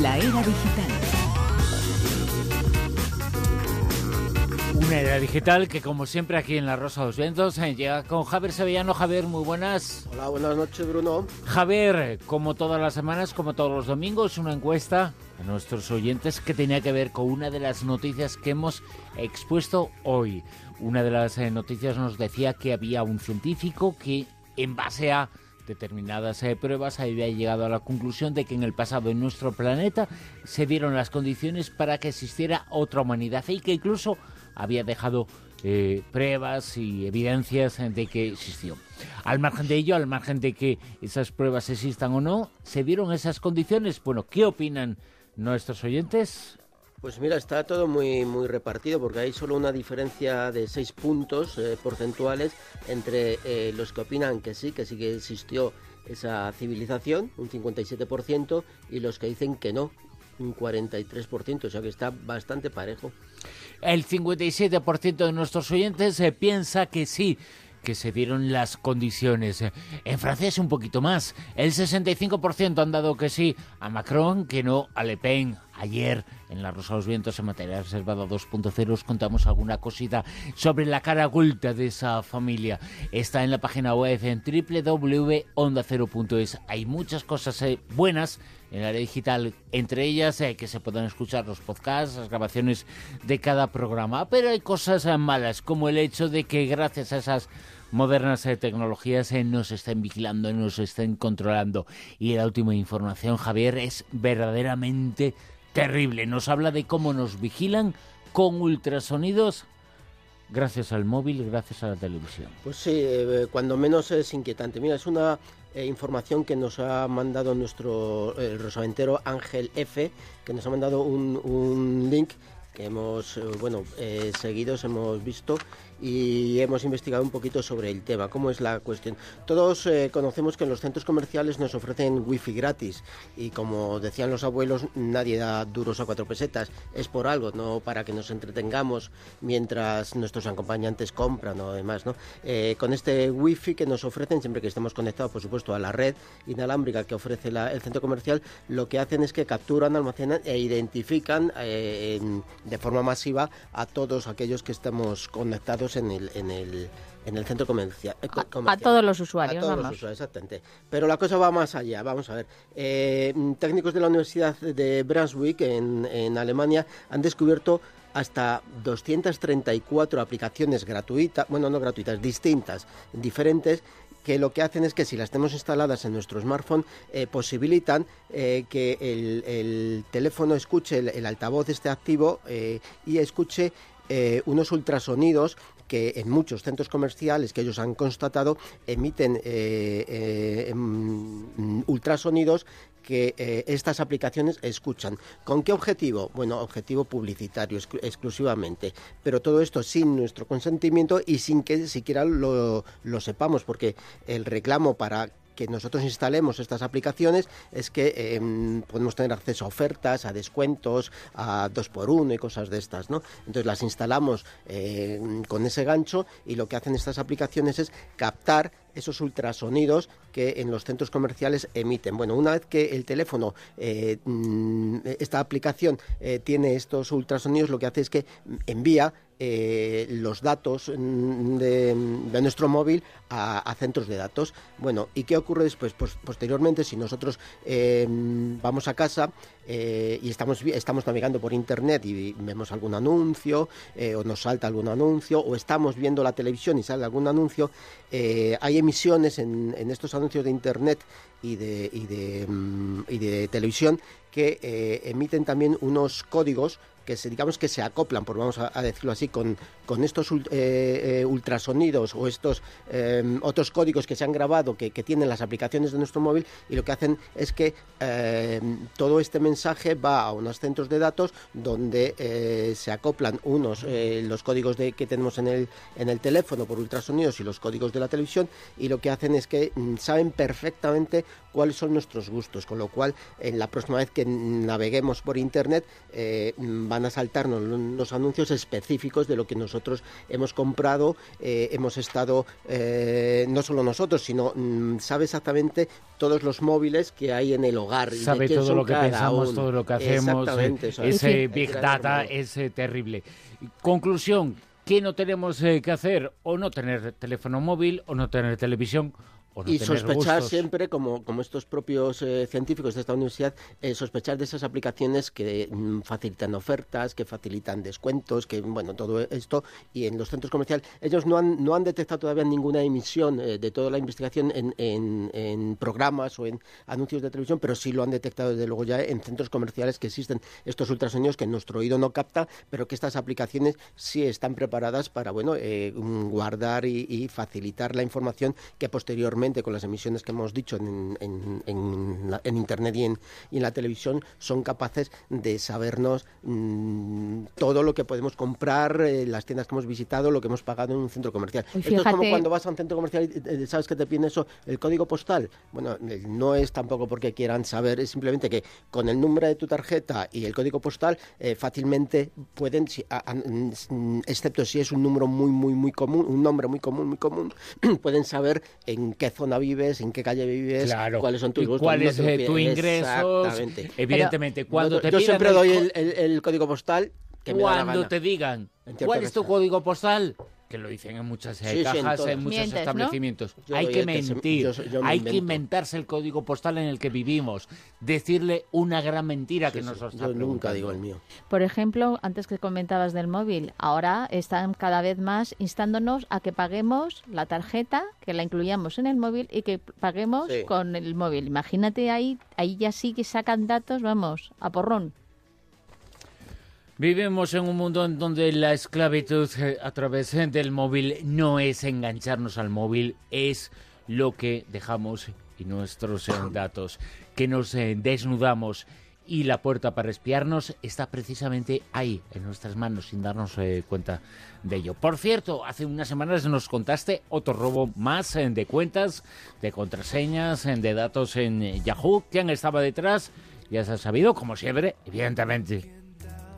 La era digital. Una era digital que como siempre aquí en La Rosa de los Vientos eh, llega con Javier Sevillano. Javier, muy buenas. Hola, buenas noches Bruno. Javier, como todas las semanas, como todos los domingos, una encuesta a nuestros oyentes que tenía que ver con una de las noticias que hemos expuesto hoy. Una de las eh, noticias nos decía que había un científico que en base a determinadas eh, pruebas había llegado a la conclusión de que en el pasado en nuestro planeta se dieron las condiciones para que existiera otra humanidad y que incluso había dejado eh, pruebas y evidencias de que existió. Al margen de ello, al margen de que esas pruebas existan o no, ¿se dieron esas condiciones? Bueno, ¿qué opinan nuestros oyentes? Pues mira, está todo muy muy repartido porque hay solo una diferencia de seis puntos eh, porcentuales entre eh, los que opinan que sí, que sí que existió esa civilización, un 57%, y los que dicen que no, un 43%, o sea que está bastante parejo. El 57% de nuestros oyentes eh, piensa que sí, que se dieron las condiciones. En Francia es un poquito más. El 65% han dado que sí a Macron, que no a Le Pen. Ayer en La Rosa de los Vientos en materia reservada 2.0 os contamos alguna cosita sobre la cara oculta de esa familia. Está en la página web en www.ondacero.es. Hay muchas cosas eh, buenas en la área digital, entre ellas eh, que se puedan escuchar los podcasts, las grabaciones de cada programa, pero hay cosas eh, malas, como el hecho de que gracias a esas modernas tecnologías nos estén vigilando, nos estén controlando. Y la última información, Javier, es verdaderamente terrible. Nos habla de cómo nos vigilan con ultrasonidos gracias al móvil, gracias a la televisión. Pues sí, cuando menos es inquietante. Mira, es una eh, información que nos ha mandado nuestro el rosaventero Ángel F, que nos ha mandado un, un link que hemos eh, bueno eh, seguidos hemos visto y hemos investigado un poquito sobre el tema, cómo es la cuestión. Todos eh, conocemos que en los centros comerciales nos ofrecen wifi gratis y como decían los abuelos, nadie da duros a cuatro pesetas. Es por algo, no para que nos entretengamos mientras nuestros acompañantes compran o demás. ¿no? Eh, con este wifi que nos ofrecen, siempre que estemos conectados, por supuesto, a la red inalámbrica que ofrece el centro comercial, lo que hacen es que capturan, almacenan e identifican eh, de forma masiva a todos aquellos que estamos conectados en el, en el, en el centro comercial. A, todos los usuarios, a todos los usuarios, exactamente. Pero la cosa va más allá, vamos a ver. Eh, técnicos de la Universidad de Brunswick, en, en Alemania, han descubierto hasta 234 aplicaciones gratuitas, bueno, no gratuitas, distintas, diferentes, que lo que hacen es que si las tenemos instaladas en nuestro smartphone, eh, posibilitan eh, que el, el, teléfono escuche el, el altavoz esté activo eh, y escuche eh, unos ultrasonidos que en muchos centros comerciales que ellos han constatado emiten eh, eh, ultrasonidos que eh, estas aplicaciones escuchan. ¿Con qué objetivo? Bueno, objetivo publicitario exclu exclusivamente, pero todo esto sin nuestro consentimiento y sin que siquiera lo sepamos, porque el reclamo para que nosotros instalemos estas aplicaciones es que eh, podemos tener acceso a ofertas, a descuentos, a dos por uno y cosas de estas, ¿no? Entonces las instalamos eh, con ese gancho y lo que hacen estas aplicaciones es captar esos ultrasonidos que en los centros comerciales emiten. Bueno, una vez que el teléfono, eh, esta aplicación eh, tiene estos ultrasonidos, lo que hace es que envía eh, los datos de, de nuestro móvil a, centros de datos. Bueno, ¿y qué ocurre después? Pues posteriormente, si nosotros vamos a casa y estamos, estamos navegando por internet y vemos algún anuncio, o nos salta algún anuncio, o estamos viendo la televisión y sale algún anuncio, hay emisiones en, en, estos anuncios de internet y de, y de, mm, y de televisión que emiten también unos códigos que se, digamos que se acoplan, por vamos a, decirlo así, con, con estos eh, eh, ultrasonidos o estos eh, otros códigos que se han grabado que, tienen las aplicaciones de nuestro móvil y lo que hacen es que todo este mensaje va a unos centros de datos donde se acoplan unos los códigos de, que tenemos en el, en el teléfono por ultrasonidos y los códigos de la televisión y lo que hacen es que mm, saben perfectamente cuáles son nuestros gustos, con lo cual en la próxima vez que naveguemos por internet van a saltarnos los anuncios específicos de lo que nosotros hemos comprado, eh, hemos estado, eh, no solo nosotros, sino mm, sabe exactamente todos los móviles que hay en el hogar. Sabe todo lo que pensamos, todo lo que hacemos. Ese Big Data es terrible. Conclusión, ¿qué no tenemos que hacer? O no tener teléfono móvil, o no tener televisión, y sospechar siempre, como, como estos propios eh, científicos de esta universidad, eh, sospechar de esas aplicaciones que mm, facilitan ofertas, que facilitan descuentos, que bueno, todo esto. Y en los centros comerciales, ellos no han, no han detectado todavía ninguna emisión eh, de toda la investigación en, en, programas o en anuncios de televisión, pero sí lo han detectado desde luego ya en centros comerciales que existen estos ultrasonidos que nuestro oído no capta, pero que estas aplicaciones sí están preparadas para bueno guardar y, y facilitar la información que posteriormente con las emisiones que hemos dicho en, en, Internet y en, la televisión, son capaces de sabernos mm, todo lo que podemos comprar, eh, las tiendas que hemos visitado, lo que hemos pagado en un centro comercial. Esto es como cuando vas a un centro comercial y sabes que te piden eso, el código postal. Bueno, eh, no es tampoco porque quieran saber, es simplemente que con el número de tu tarjeta y el código postal eh, fácilmente pueden, mm, excepto si es un número muy, muy, muy común, un nombre muy común, muy común, pueden saber en qué zona vives, en qué calle vives, cuáles son tus gustos. ¿Cuál es tu ingreso? Evidentemente, cuando te Yo siempre doy el, código postal que Cuando te digan, ¿cuál es tu código postal? Que lo dicen en muchas eh, cajas, en, muchos establecimientos. Hay que mentir, hay que inventarse el código postal en el que vivimos, decirle una gran mentira que nos está Yo nunca digo el mío. Por ejemplo, antes que comentabas del móvil, ahora están cada vez más instándonos a que paguemos la tarjeta, que la incluyamos en el móvil y que paguemos con el móvil. Imagínate ahí, ahí ya sí que sacan datos, vamos, a porrón. Vivimos en un mundo en donde la esclavitud eh, a través eh, del móvil no es engancharnos al móvil, es lo que dejamos y nuestros eh, datos, que nos desnudamos y la puerta para espiarnos está precisamente ahí, en nuestras manos, sin darnos cuenta de ello. Por cierto, hace unas semanas nos contaste otro robo más de cuentas, de contraseñas, de datos en Yahoo. ¿Quién estaba detrás? Ya se ha sabido, como siempre, evidentemente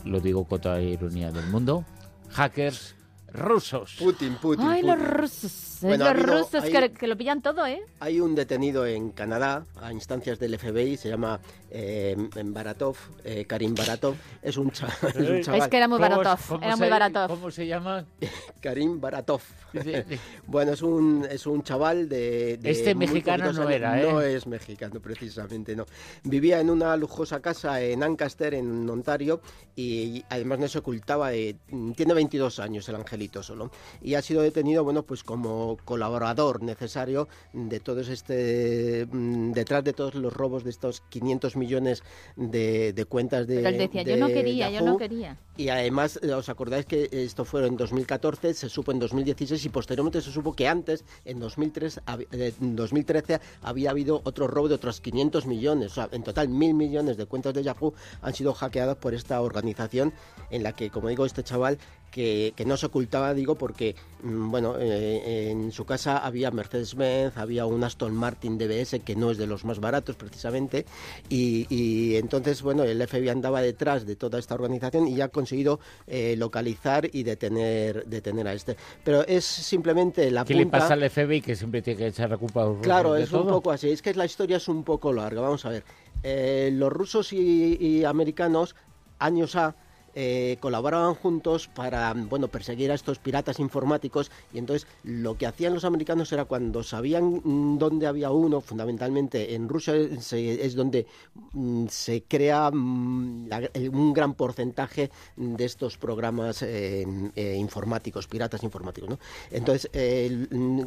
lo digo con toda la ironía del mundo, hackers rusos. Putin, Putin. Ay, los rusos. Los rusos que, lo pillan todo, ¿eh? Hay un detenido en Canadá, a instancias del FBI, se llama eh, Baratov, eh, Karim Baratov. Es un, chaval. Es, que era muy Baratov. era muy Baratov. ¿Cómo se llama? Karim Baratov. bueno, es un, es un chaval de. este mexicano no era, ¿eh? No es mexicano, precisamente, no. Vivía en una lujosa casa en Ancaster, en Ontario, y además no se ocultaba. tiene 22 años el angelito solo. Y ha sido detenido, bueno, pues como colaborador necesario de todos este. Mm, detrás de todos los robos de estos 500 millones de, cuentas de. Pero él decía, yo no quería, yo no quería. Y además, os acordáis que esto fue en 2014, se supo en 2016 y posteriormente se supo que antes, en, 2003, eh, en 2013, había habido otro robo de otros 500 millones. O sea, en total, mil millones de cuentas de Yahoo han sido hackeadas por esta organización en la que, como digo, este chaval que, no se ocultaba, digo, porque, mm, bueno, eh, en su casa había Mercedes-Benz, había un Aston Martin DBS, que no es de los más baratos precisamente, y, entonces, bueno, el FBI andaba detrás de toda esta organización y ha conseguido eh, localizar y detener, detener a este. Pero es simplemente la ¿Qué le pasa al FBI que siempre tiene que echar la culpa a Claro, es un poco así. Es que la historia es un poco larga. Vamos a ver. Eh, los rusos y, y americanos, años A, eh, colaboraban juntos para bueno perseguir a estos piratas informáticos y entonces lo que hacían los americanos era cuando sabían mm, dónde había uno fundamentalmente en Rusia es donde mm, se crea mm, un gran porcentaje de estos programas eh, eh, informáticos piratas informáticos ¿no? entonces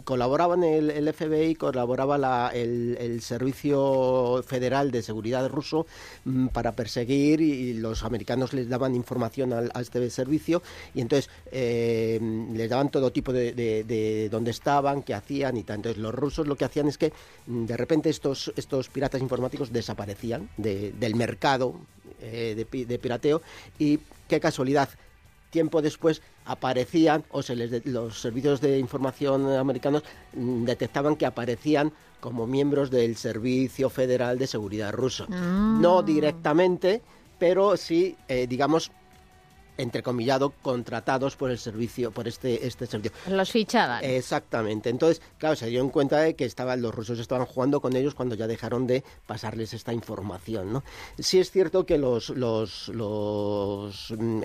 colaboraban el, FBI colaboraba el, servicio federal de seguridad ruso para perseguir y los americanos les daban información a, este servicio y entonces eh, les daban todo tipo de, de, dónde estaban, qué hacían y tal. Entonces los rusos lo que hacían es que mm, de repente estos, estos piratas informáticos desaparecían del mercado eh, de, pirateo y qué casualidad tiempo después aparecían o se les los servicios de información americanos mm, detectaban que aparecían como miembros del Servicio Federal de Seguridad ruso. Mm. No directamente, pero sí, eh, digamos, entrecomillado, contratados por el servicio, por este, este servicio. Los fichaban. Exactamente. Entonces, claro, se dio en cuenta de que estaban, los rusos estaban jugando con ellos cuando ya dejaron de pasarles esta información, ¿no? Sí es cierto que los, los, los en,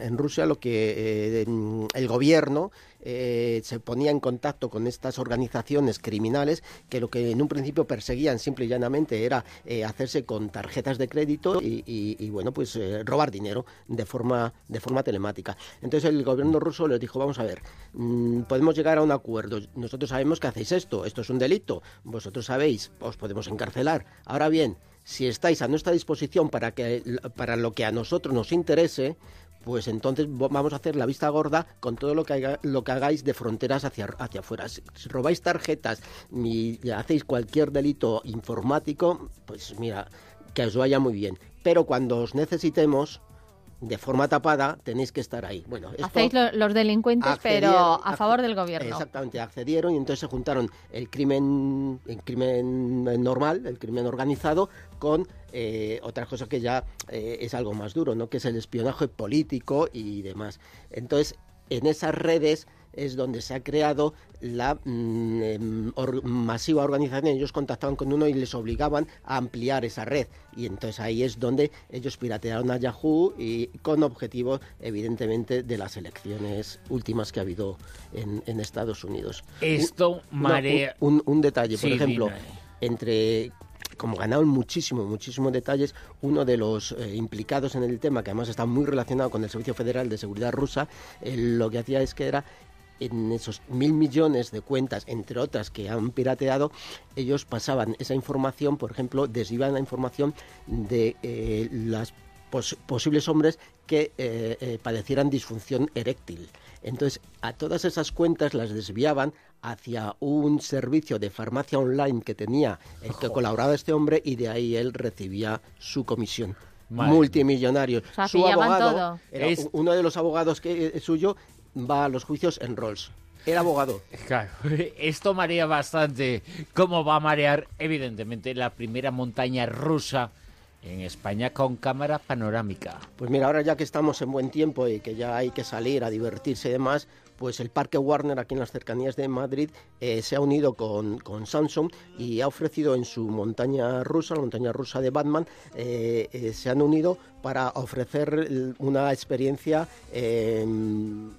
en Rusia lo que eh, el gobierno eh, se ponía en contacto con estas organizaciones criminales que lo que en un principio perseguían simple y llanamente era eh, hacerse con tarjetas de crédito y, bueno, pues eh, robar dinero de forma, de forma telemática. Entonces el gobierno ruso les dijo, vamos a ver, mm, podemos llegar a un acuerdo, nosotros sabemos que hacéis esto, esto es un delito, vosotros sabéis, os podemos encarcelar. Ahora bien, si estáis a nuestra disposición para, que, para lo que a nosotros nos interese, pues entonces vamos a hacer la vista gorda con todo lo que, lo que hagáis de fronteras hacia, hacia afuera. Si, robáis tarjetas y hacéis cualquier delito informático, pues mira, que os vaya muy bien. Pero cuando os necesitemos, de forma tapada, tenéis que estar ahí. Bueno, Hacéis los delincuentes, pero a favor del gobierno. Exactamente, accedieron y entonces se juntaron el crimen, el crimen normal, el crimen organizado, con eh, otra cosa que ya eh, es algo más duro, ¿no? que es el espionaje político y demás. Entonces, en esas redes es donde se ha creado la mm, em, masiva organización. Ellos contactaban con uno y les obligaban a ampliar esa red. Y entonces ahí es donde ellos piratearon a Yahoo y con objetivo, evidentemente, de las elecciones últimas que ha habido en, Estados Unidos. Esto, marea... un, detalle, por ejemplo, entre como ganaron muchísimo, muchísimos detalles, uno de los eh, implicados en el tema, que además está muy relacionado con el Servicio Federal de Seguridad rusa, lo que hacía es que era en esos mil millones de cuentas, entre otras que han pirateado, ellos pasaban esa información, por ejemplo, desviaban la información de eh, las posibles hombres que eh, eh, padecieran disfunción eréctil. Entonces, a todas esas cuentas las desviaban hacia un servicio de farmacia online que tenía el que colaboraba este hombre y de ahí él recibía su comisión. multimillonario. su abogado, uno de los abogados que es suyo, va a los juicios en Rolls. Era abogado. Claro, esto marea bastante. ¿Cómo va a marear? Evidentemente, la primera montaña rusa en España con cámara panorámica. Pues mira, ahora ya que estamos en buen tiempo y que ya hay que salir a divertirse y demás, pues el Parque Warner aquí en las cercanías de Madrid eh, se ha unido con, Samsung y ha ofrecido en su montaña rusa, la montaña rusa de Batman, eh, eh, se han unido para ofrecer una experiencia en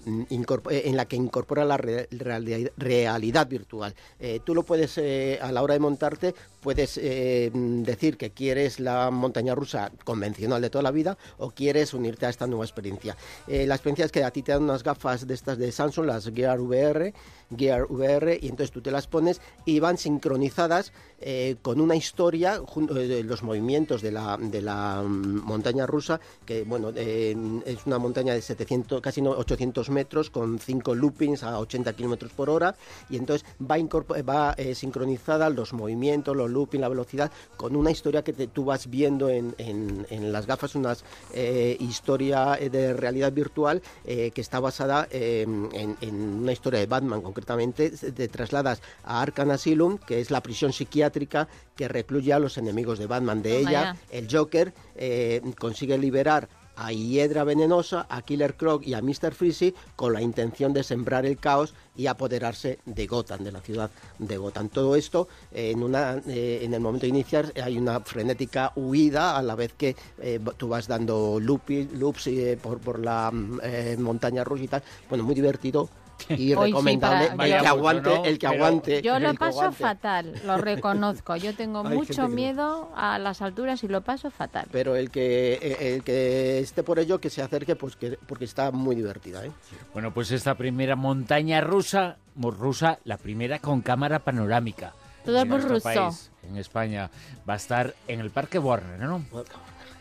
la que incorpora la realidad, virtual. tú lo puedes, a la hora de montarte, puedes decir que quieres la montaña rusa convencional de toda la vida o quieres unirte a esta nueva experiencia. la experiencia es que a ti te dan unas gafas de estas de Samsung son las Gear VR, Gear VR, y entonces tú te las pones y van sincronizadas eh, con una historia, eh, los movimientos de la, de la mm, montaña rusa, que bueno, eh, es una montaña de 700, casi 800 metros, con 5 loopings a 80 kilómetros por hora, y entonces va, va sincronizada los movimientos, los loopings, la velocidad, con una historia que tú vas viendo en, en, las gafas, una historia de realidad virtual que está basada en, en, una historia de Batman, concretamente, te trasladas a Arkham Asylum, que es la prisión psiquiátrica que recluye a los enemigos de Batman. De ella, el Joker eh, consigue liberar a Hiedra Venenosa, a Killer Croc y a Mr. Freezy con la intención de sembrar el caos y apoderarse de Gotham, de la ciudad de Gotham. Todo esto eh, en, una, eh, en el momento de iniciar hay una frenética huida a la vez que eh, tú vas dando loops por, por la montaña rusa y tal. Bueno, muy divertido y recomendable el que aguante el que aguante yo lo paso fatal lo reconozco. Yo tengo mucho miedo a las alturas y lo paso fatal. Pero el que el que esté por ello que se acerque pues que porque está muy divertida ¿eh? bueno pues esta primera montaña rusa rusa la primera con cámara panorámica. Todo es muy ruso. en España. Va a estar en el Parque Warner ¿no?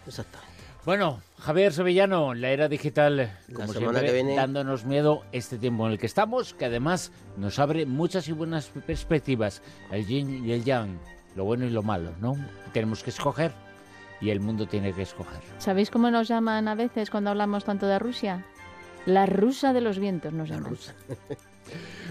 exacto bueno, Javier Sevillano, la era digital, como siempre, dándonos miedo este tiempo en el que estamos, que además nos abre muchas y buenas perspectivas, el yin y el yang, lo bueno y lo malo, ¿no? Tenemos que escoger y el mundo tiene que escoger. ¿Sabéis cómo nos llaman a veces cuando hablamos tanto de Rusia? La rusa de los vientos nos llaman.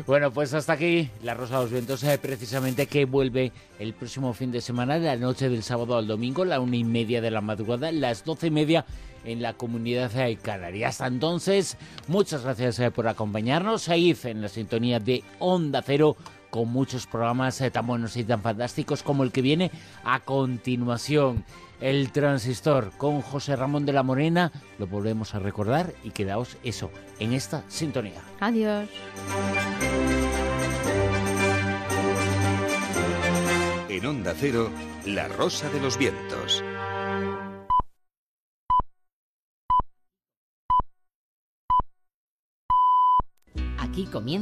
Bueno, pues hasta aquí la Rosa de los Vientos, precisamente que vuelve el próximo fin de semana, la noche del sábado al domingo, la una y media de la madrugada, las doce y media en la comunidad de Canarias. Hasta entonces, muchas gracias eh, por acompañarnos. Ahí en la sintonía de Onda Cero con muchos programas eh, tan buenos y tan fantásticos como el que viene a continuación. El transistor con José Ramón de la Morena, lo volvemos a recordar y quedaos eso, en esta sintonía. Adiós. En Onda Cero, La Rosa de los Vientos. Aquí comienza